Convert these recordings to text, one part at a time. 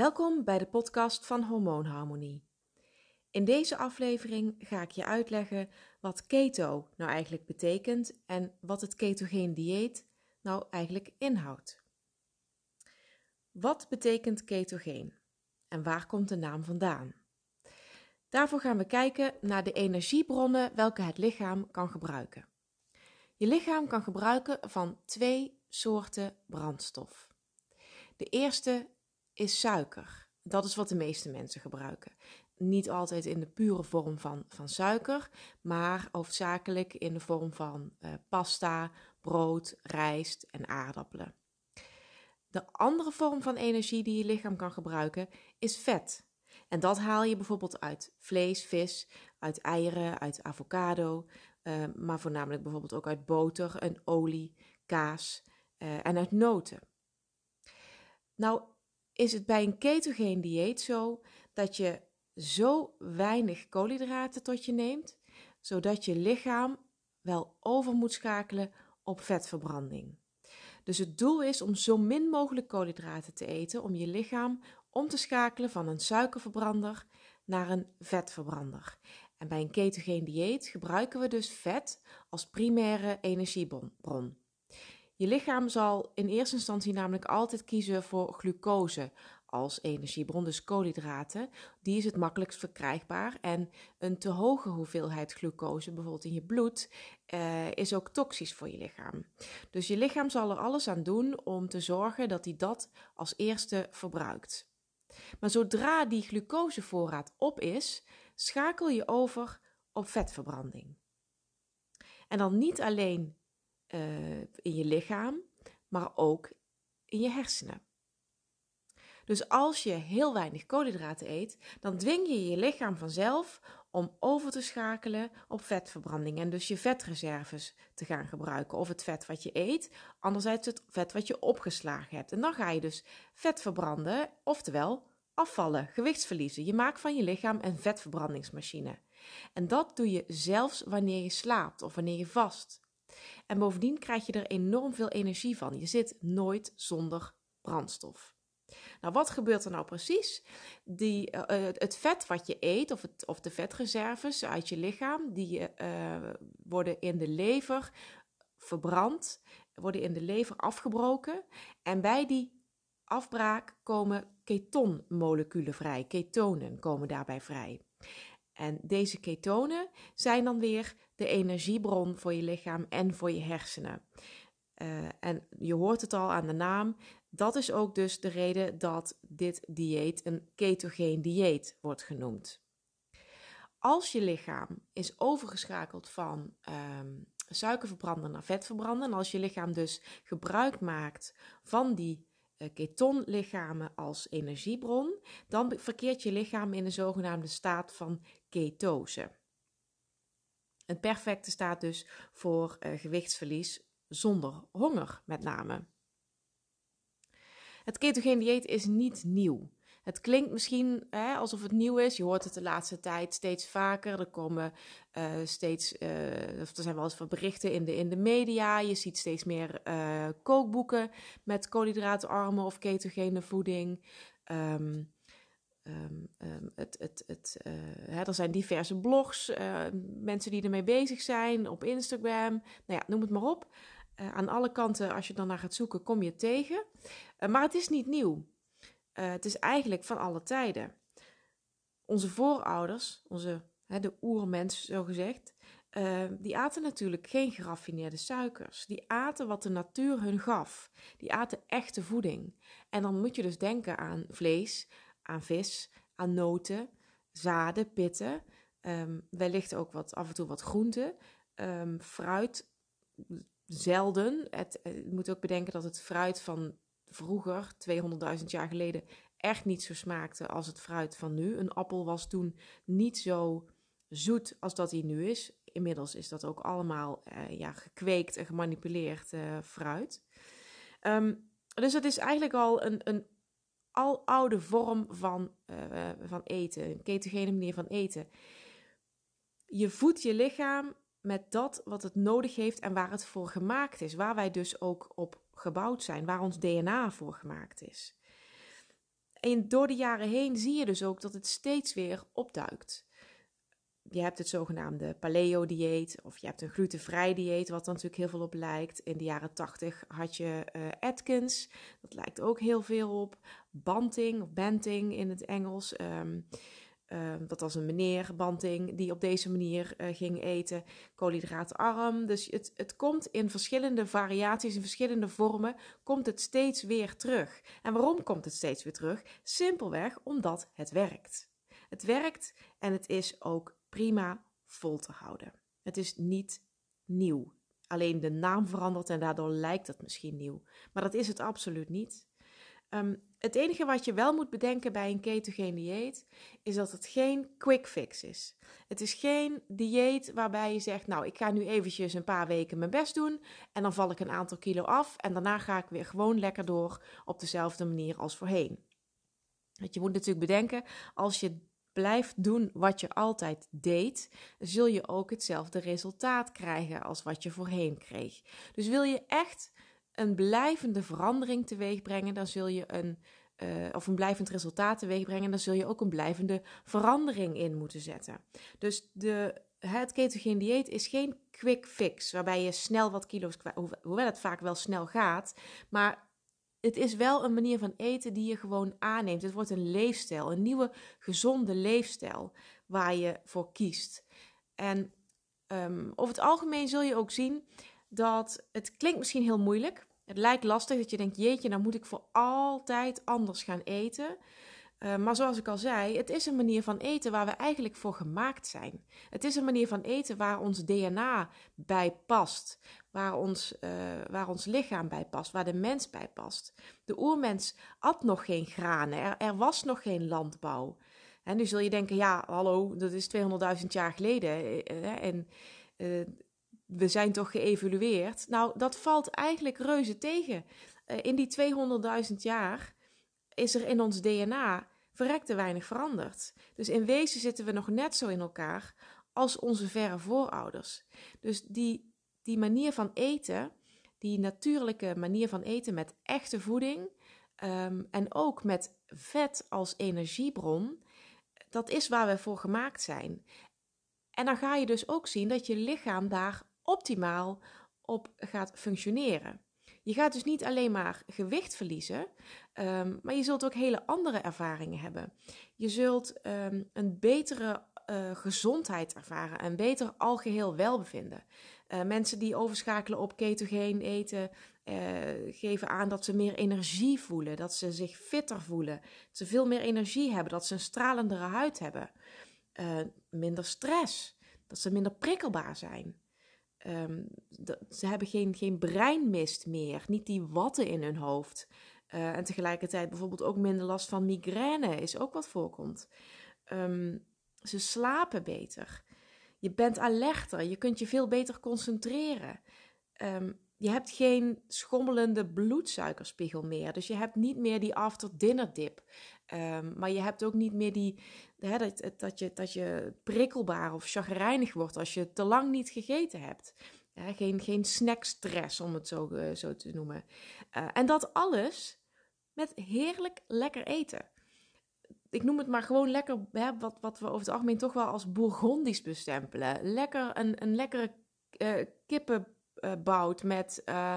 Welkom bij de podcast van Hormoonharmonie. In deze aflevering ga ik je uitleggen wat keto nou eigenlijk betekent en wat het ketogeen dieet nou eigenlijk inhoudt. Wat betekent ketogeen en waar komt de naam vandaan? Daarvoor gaan we kijken naar de energiebronnen welke het lichaam kan gebruiken. Je lichaam kan gebruiken van twee soorten brandstof. De eerste is suiker. Dat is wat de meeste mensen gebruiken. Niet altijd in de pure vorm van, van suiker, maar hoofdzakelijk in de vorm van uh, pasta, brood, rijst en aardappelen. De andere vorm van energie die je lichaam kan gebruiken is vet. En dat haal je bijvoorbeeld uit vlees, vis, uit eieren, uit avocado, uh, maar voornamelijk bijvoorbeeld ook uit boter en olie, kaas uh, en uit noten. Nou, is het bij een ketogeen dieet zo dat je zo weinig koolhydraten tot je neemt, zodat je lichaam wel over moet schakelen op vetverbranding. Dus het doel is om zo min mogelijk koolhydraten te eten, om je lichaam om te schakelen van een suikerverbrander naar een vetverbrander. En bij een ketogeen dieet gebruiken we dus vet als primaire energiebron. Je lichaam zal in eerste instantie namelijk altijd kiezen voor glucose als energiebron, dus koolhydraten. Die is het makkelijkst verkrijgbaar. En een te hoge hoeveelheid glucose, bijvoorbeeld in je bloed, uh, is ook toxisch voor je lichaam. Dus je lichaam zal er alles aan doen om te zorgen dat hij dat als eerste verbruikt. Maar zodra die glucosevoorraad op is, schakel je over op vetverbranding. En dan niet alleen uh, in je lichaam, maar ook in je hersenen. Dus als je heel weinig koolhydraten eet, dan dwing je je lichaam vanzelf om over te schakelen op vetverbranding en dus je vetreserves te gaan gebruiken. Of het vet wat je eet, anderzijds het vet wat je opgeslagen hebt. En dan ga je dus vet verbranden, oftewel afvallen, gewichtsverliezen. Je maakt van je lichaam een vetverbrandingsmachine. En dat doe je zelfs wanneer je slaapt of wanneer je vast. En bovendien krijg je er enorm veel energie van. Je zit nooit zonder brandstof. Nou, wat gebeurt er nou precies? Die, uh, het vet wat je eet, of, of de vetreserves uit je lichaam, die uh, worden in de lever verbrand, worden in de lever afgebroken. En bij die afbraak komen ketonmoleculen vrij, ketonen komen daarbij vrij. En deze ketonen zijn dan weer de energiebron voor je lichaam en voor je hersenen. Uh, en je hoort het al aan de naam. Dat is ook dus de reden dat dit dieet een ketogeen dieet wordt genoemd. Als je lichaam is overgeschakeld van um, suikerverbranden naar vetverbranden, en als je lichaam dus gebruik maakt van die uh, ketonlichamen als energiebron, dan verkeert je lichaam in de zogenaamde staat van ketose. Een perfecte staat dus voor uh, gewichtsverlies zonder honger, met name. Het ketogeen dieet is niet nieuw. Het klinkt misschien hè, alsof het nieuw is. Je hoort het de laatste tijd steeds vaker. Er komen uh, steeds, uh, er zijn wel eens wat berichten in de, in de media. Je ziet steeds meer kookboeken met koolhydraatarme of ketogene voeding. Um, Um, um, het, het, het, uh, hè, er zijn diverse blogs, uh, mensen die ermee bezig zijn op Instagram. Nou ja, noem het maar op. Uh, aan alle kanten, als je dan naar gaat zoeken, kom je tegen. maar het is niet nieuw. het is eigenlijk van alle tijden. Onze voorouders, onze, hè, de oermens zo gezegd, die aten natuurlijk geen geraffineerde suikers. Die aten wat de natuur hun gaf. Die aten echte voeding. En dan moet je dus denken aan vlees, aan vis, aan noten, zaden, pitten. Um, wellicht ook wat, af en toe wat groenten. Um, fruit, zelden. Het, eh, je moet ook bedenken dat het fruit van vroeger, 200.000 jaar geleden, echt niet zo smaakte als het fruit van nu. Een appel was toen niet zo zoet als dat hij nu is. Inmiddels is dat ook allemaal uh, ja, gekweekt en gemanipuleerd uh, fruit. Um, dus het is eigenlijk al een, een al oude vorm van, uh, van eten, een ketogene manier van eten. Je voedt je lichaam met dat wat het nodig heeft en waar het voor gemaakt is, waar wij dus ook op gebouwd zijn, waar ons DNA voor gemaakt is. En door de jaren heen zie je dus ook dat het steeds weer opduikt. Je hebt het zogenaamde paleo-dieet of je hebt een glutenvrij dieet, wat er natuurlijk heel veel op lijkt. In de jaren 80 had je uh, Atkins, dat lijkt ook heel veel op. Banting of Banting in het Engels. Um, Ehm, dat was een meneer, Banting, die op deze manier uh, ging eten. Koolhydraatarm. Dus het, het komt in verschillende variaties, in verschillende vormen, komt het steeds weer terug. En waarom komt het steeds weer terug? Simpelweg omdat het werkt. Het werkt en het is ook prima vol te houden. Het is niet nieuw. Alleen de naam verandert en daardoor lijkt het misschien nieuw. Maar dat is het absoluut niet. Ehm, het enige wat je wel moet bedenken bij een ketogeen dieet is dat het geen quick fix is. Het is geen dieet waarbij je zegt: Nou, ik ga nu eventjes een paar weken mijn best doen en dan val ik een aantal kilo af en daarna ga ik weer gewoon lekker door op dezelfde manier als voorheen. Want je moet natuurlijk bedenken: als je blijft doen wat je altijd deed, zul je ook hetzelfde resultaat krijgen als wat je voorheen kreeg. Dus wil je echt een blijvende verandering teweeg brengen, dan zul je een, uh, of een blijvend resultaat teweeg brengen, dan zul je ook een blijvende verandering in moeten zetten. Dus de, het ketogeen dieet is geen quick fix, waarbij je snel wat kilo's kwijt, hoewel het vaak wel snel gaat, maar het is wel een manier van eten die je gewoon aanneemt. Het wordt een leefstijl, een nieuwe gezonde leefstijl waar je voor kiest. En um, over het algemeen zul je ook zien dat het klinkt misschien heel moeilijk. Het lijkt lastig dat je denkt, jeetje, nou moet ik voor altijd anders gaan eten. Uh, maar zoals ik al zei, het is een manier van eten waar we eigenlijk voor gemaakt zijn. Het is een manier van eten waar ons DNA bij past, waar ons, uh, waar ons lichaam bij past, waar de mens bij past. De oermens at nog geen granen, er, er was nog geen landbouw. En nu zul je denken, ja, hallo, dat is 200.000 jaar geleden. Uh, en we zijn toch geëvolueerd. Nou, dat valt eigenlijk reuze tegen. In die 200.000 jaar is er in ons DNA verrekte weinig veranderd. Dus in wezen zitten we nog net zo in elkaar als onze verre voorouders. Dus die, die manier van eten, die natuurlijke manier van eten met echte voeding um, en ook met vet als energiebron, dat is waar we voor gemaakt zijn. En dan ga je dus ook zien dat je lichaam daar optimaal op gaat functioneren. Je gaat dus niet alleen maar gewicht verliezen, um, maar je zult ook hele andere ervaringen hebben. Je zult um, een betere uh, gezondheid ervaren, een beter algeheel welbevinden. Uh, mensen die overschakelen op ketogeen eten, uh, geven aan dat ze meer energie voelen, dat ze zich fitter voelen, dat ze veel meer energie hebben, dat ze een stralendere huid hebben, minder stress, dat ze minder prikkelbaar zijn. Um, ze hebben geen, geen breinmist meer, niet die watten in hun hoofd. Uh, en tegelijkertijd bijvoorbeeld ook minder last van migraine is ook wat voorkomt. Um, ze slapen beter. Je bent alerter, je kunt je veel beter concentreren. Um, je hebt geen schommelende bloedsuikerspiegel meer. Dus je hebt niet meer die after-dinner dip. Um, maar je hebt ook niet meer die, hè, dat, dat, je, dat je prikkelbaar of chagrijnig wordt als je te lang niet gegeten hebt. geen, geen snackstress, om het zo, uh, zo te noemen. Uh, en dat alles met heerlijk lekker eten. Ik noem het maar gewoon lekker, hè, wat, wat we over het algemeen toch wel als Bourgondisch bestempelen. Lekker, een, een lekkere uh, kippen bouwt met, uh,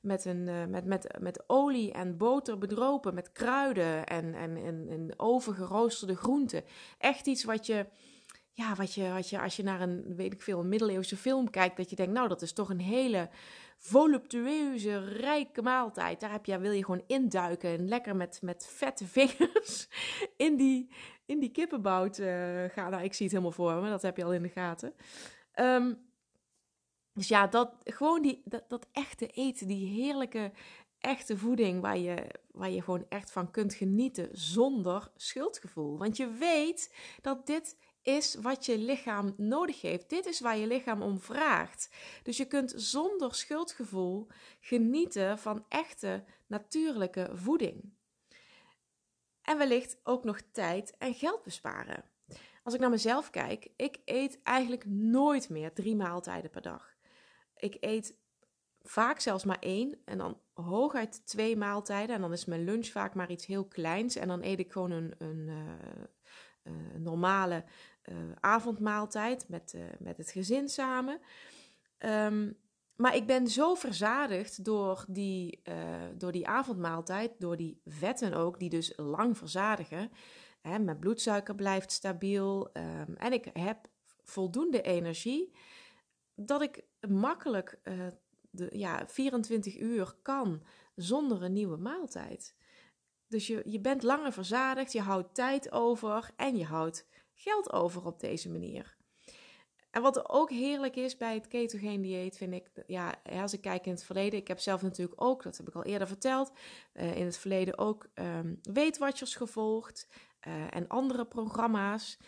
met, een, uh, met, met, met olie en boter bedropen, met kruiden en, en, en, en overgeroosterde groenten. Echt iets wat je, ja, wat je, wat je als je naar een, weet ik veel, een middeleeuwse film kijkt, dat je denkt, nou, dat is toch een hele voluptueuze, rijke maaltijd. Daar heb je, wil je gewoon induiken en lekker met, met vette vingers in die, in die kippenbout gaan. Nou, ik zie het helemaal voor me, dat heb je al in de gaten. Um, dus ja, dat, gewoon die, dat, dat echte eten, die heerlijke echte voeding waar je, waar je gewoon echt van kunt genieten zonder schuldgevoel. Want je weet dat dit is wat je lichaam nodig heeft. Dit is waar je lichaam om vraagt. Dus je kunt zonder schuldgevoel genieten van echte natuurlijke voeding. En wellicht ook nog tijd en geld besparen. Als ik naar mezelf kijk, ik eet eigenlijk nooit meer drie maaltijden per dag. Ik eet vaak zelfs maar één en dan hooguit twee maaltijden. En dan is mijn lunch vaak maar iets heel kleins. En dan eet ik gewoon een, een uh, normale uh, avondmaaltijd met, met het gezin samen. Um, maar ik ben zo verzadigd door die, door die avondmaaltijd, door die vetten ook, die dus lang verzadigen. Hè, mijn bloedsuiker blijft stabiel um, en ik heb voldoende energie dat ik makkelijk de, ja, 24 uur kan zonder een nieuwe maaltijd. Dus je, je bent langer verzadigd, je houdt tijd over en je houdt geld over op deze manier. En wat ook heerlijk is bij het ketogeen dieet, vind ik, ja, als ik kijk in het verleden, ik heb zelf natuurlijk ook, dat heb ik al eerder verteld, uh, in het verleden ook um, Weight Watchers gevolgd uh, en andere programma's.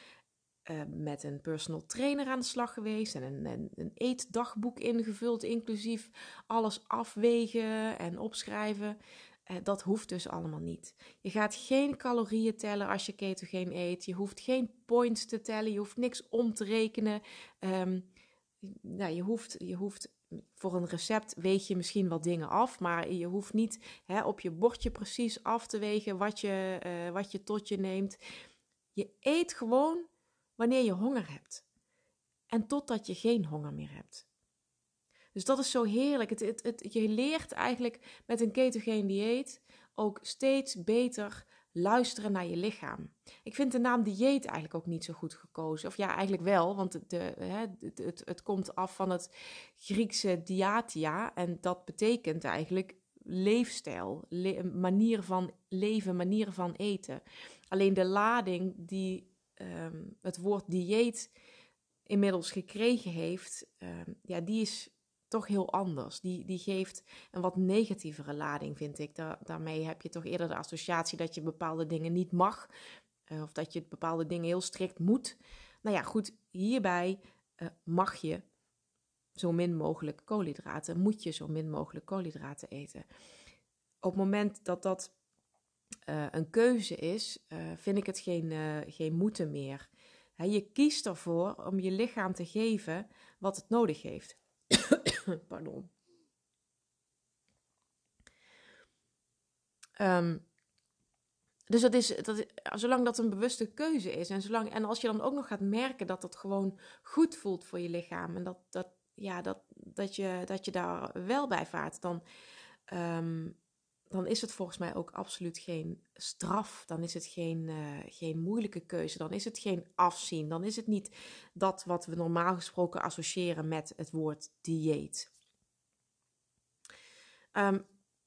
Uh, met een personal trainer aan de slag geweest en een, een, een, eetdagboek ingevuld, inclusief alles afwegen en opschrijven. Uh, dat hoeft dus allemaal niet. Je gaat geen calorieën tellen als je ketogeen eet. Je hoeft geen points te tellen. Je hoeft niks om te rekenen. Um, nou, je, hoeft, je hoeft voor een recept weeg je misschien wat dingen af, maar je hoeft niet hè, op je bordje precies af te wegen wat je, uh, wat je tot je neemt. Je eet gewoon wanneer je honger hebt. En totdat je geen honger meer hebt. Dus dat is zo heerlijk. Het, het, je leert eigenlijk met een ketogeen dieet ook steeds beter luisteren naar je lichaam. Ik vind de naam dieet eigenlijk ook niet zo goed gekozen. Of ja, eigenlijk wel, want de, het, het komt af van het Griekse diatia. En dat betekent eigenlijk leefstijl, manier van leven, manier van eten. Alleen de lading die Ehm, het woord dieet inmiddels gekregen heeft, ehm, ja, die is toch heel anders. Die, die geeft een wat negatievere lading, vind ik. daarmee heb je toch eerder de associatie dat je bepaalde dingen niet mag. Uh, of dat je bepaalde dingen heel strikt moet. Nou ja, goed, hierbij uh, mag je zo min mogelijk koolhydraten, moet je zo min mogelijk koolhydraten eten. Op het moment dat dat uh, een keuze is, uh, vind ik het geen, uh, geen moeten meer. Je kiest ervoor om je lichaam te geven wat het nodig heeft. Pardon. Um, dus dat is, dat, zolang dat een bewuste keuze is en, zolang, en als je dan ook nog gaat merken dat het gewoon goed voelt voor je lichaam en dat, dat, ja, dat, dat, je, dat je daar wel bij vaart, dan, um, dan is het volgens mij ook absoluut geen straf. Dan is het geen, uh, geen moeilijke keuze. Dan is het geen afzien. Dan is het niet dat wat we normaal gesproken associëren met het woord dieet. Um,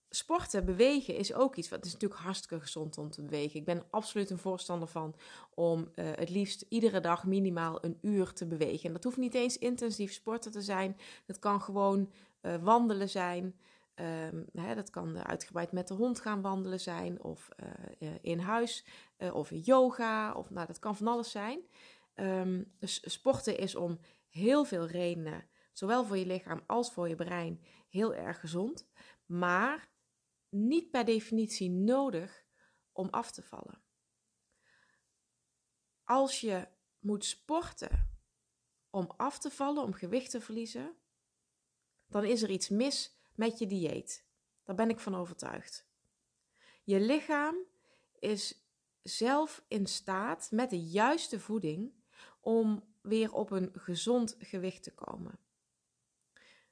sporten, bewegen is ook iets. Wat is natuurlijk hartstikke gezond om te bewegen. Ik ben absoluut een voorstander van om uh, het liefst iedere dag minimaal een uur te bewegen. En dat hoeft niet eens intensief sporten te zijn. Het kan gewoon uh, wandelen zijn. Um, hè, dat kan uitgebreid met de hond gaan wandelen zijn, of uh, in huis, uh, of yoga, of nou, dat kan van alles zijn. Dus sporten is om heel veel redenen, zowel voor je lichaam als voor je brein, heel erg gezond, maar niet per definitie nodig om af te vallen. Als je moet sporten om af te vallen, om gewicht te verliezen, dan is er iets mis met je dieet. Daar ben ik van overtuigd. Je lichaam is zelf in staat met de juiste voeding om weer op een gezond gewicht te komen.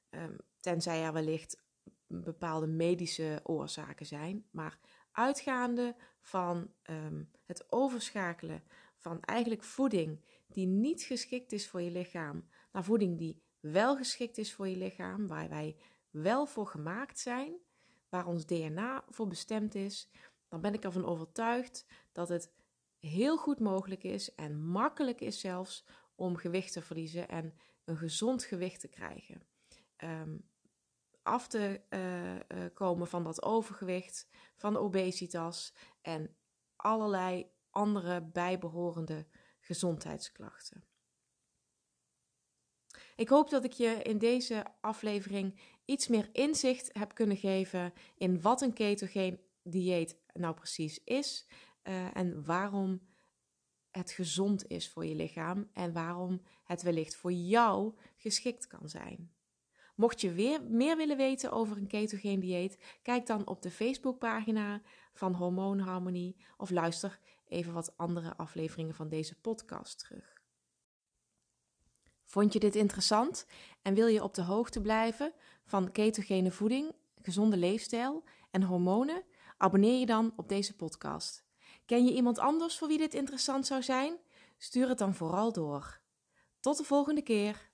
Um, tenzij er wellicht bepaalde medische oorzaken zijn, maar uitgaande van um, het overschakelen van eigenlijk voeding die niet geschikt is voor je lichaam naar voeding die wel geschikt is voor je lichaam, waar wij wel voor gemaakt zijn, waar ons DNA voor bestemd is, dan ben ik ervan overtuigd dat het heel goed mogelijk is en makkelijk is zelfs om gewicht te verliezen en een gezond gewicht te krijgen. Um, af te uh, uh, komen van dat overgewicht, van obesitas en allerlei andere bijbehorende gezondheidsklachten. Ik hoop dat ik je in deze aflevering iets meer inzicht heb kunnen geven in wat een ketogeen dieet nou precies is uh, en waarom het gezond is voor je lichaam en waarom het wellicht voor jou geschikt kan zijn. Mocht je weer meer willen weten over een ketogeen dieet, kijk dan op de Facebookpagina van Hormoonharmonie of luister even wat andere afleveringen van deze podcast terug. Vond je dit interessant en wil je op de hoogte blijven van ketogene voeding, gezonde leefstijl en hormonen? Abonneer je dan op deze podcast. Ken je iemand anders voor wie dit interessant zou zijn? Stuur het dan vooral door. Tot de volgende keer.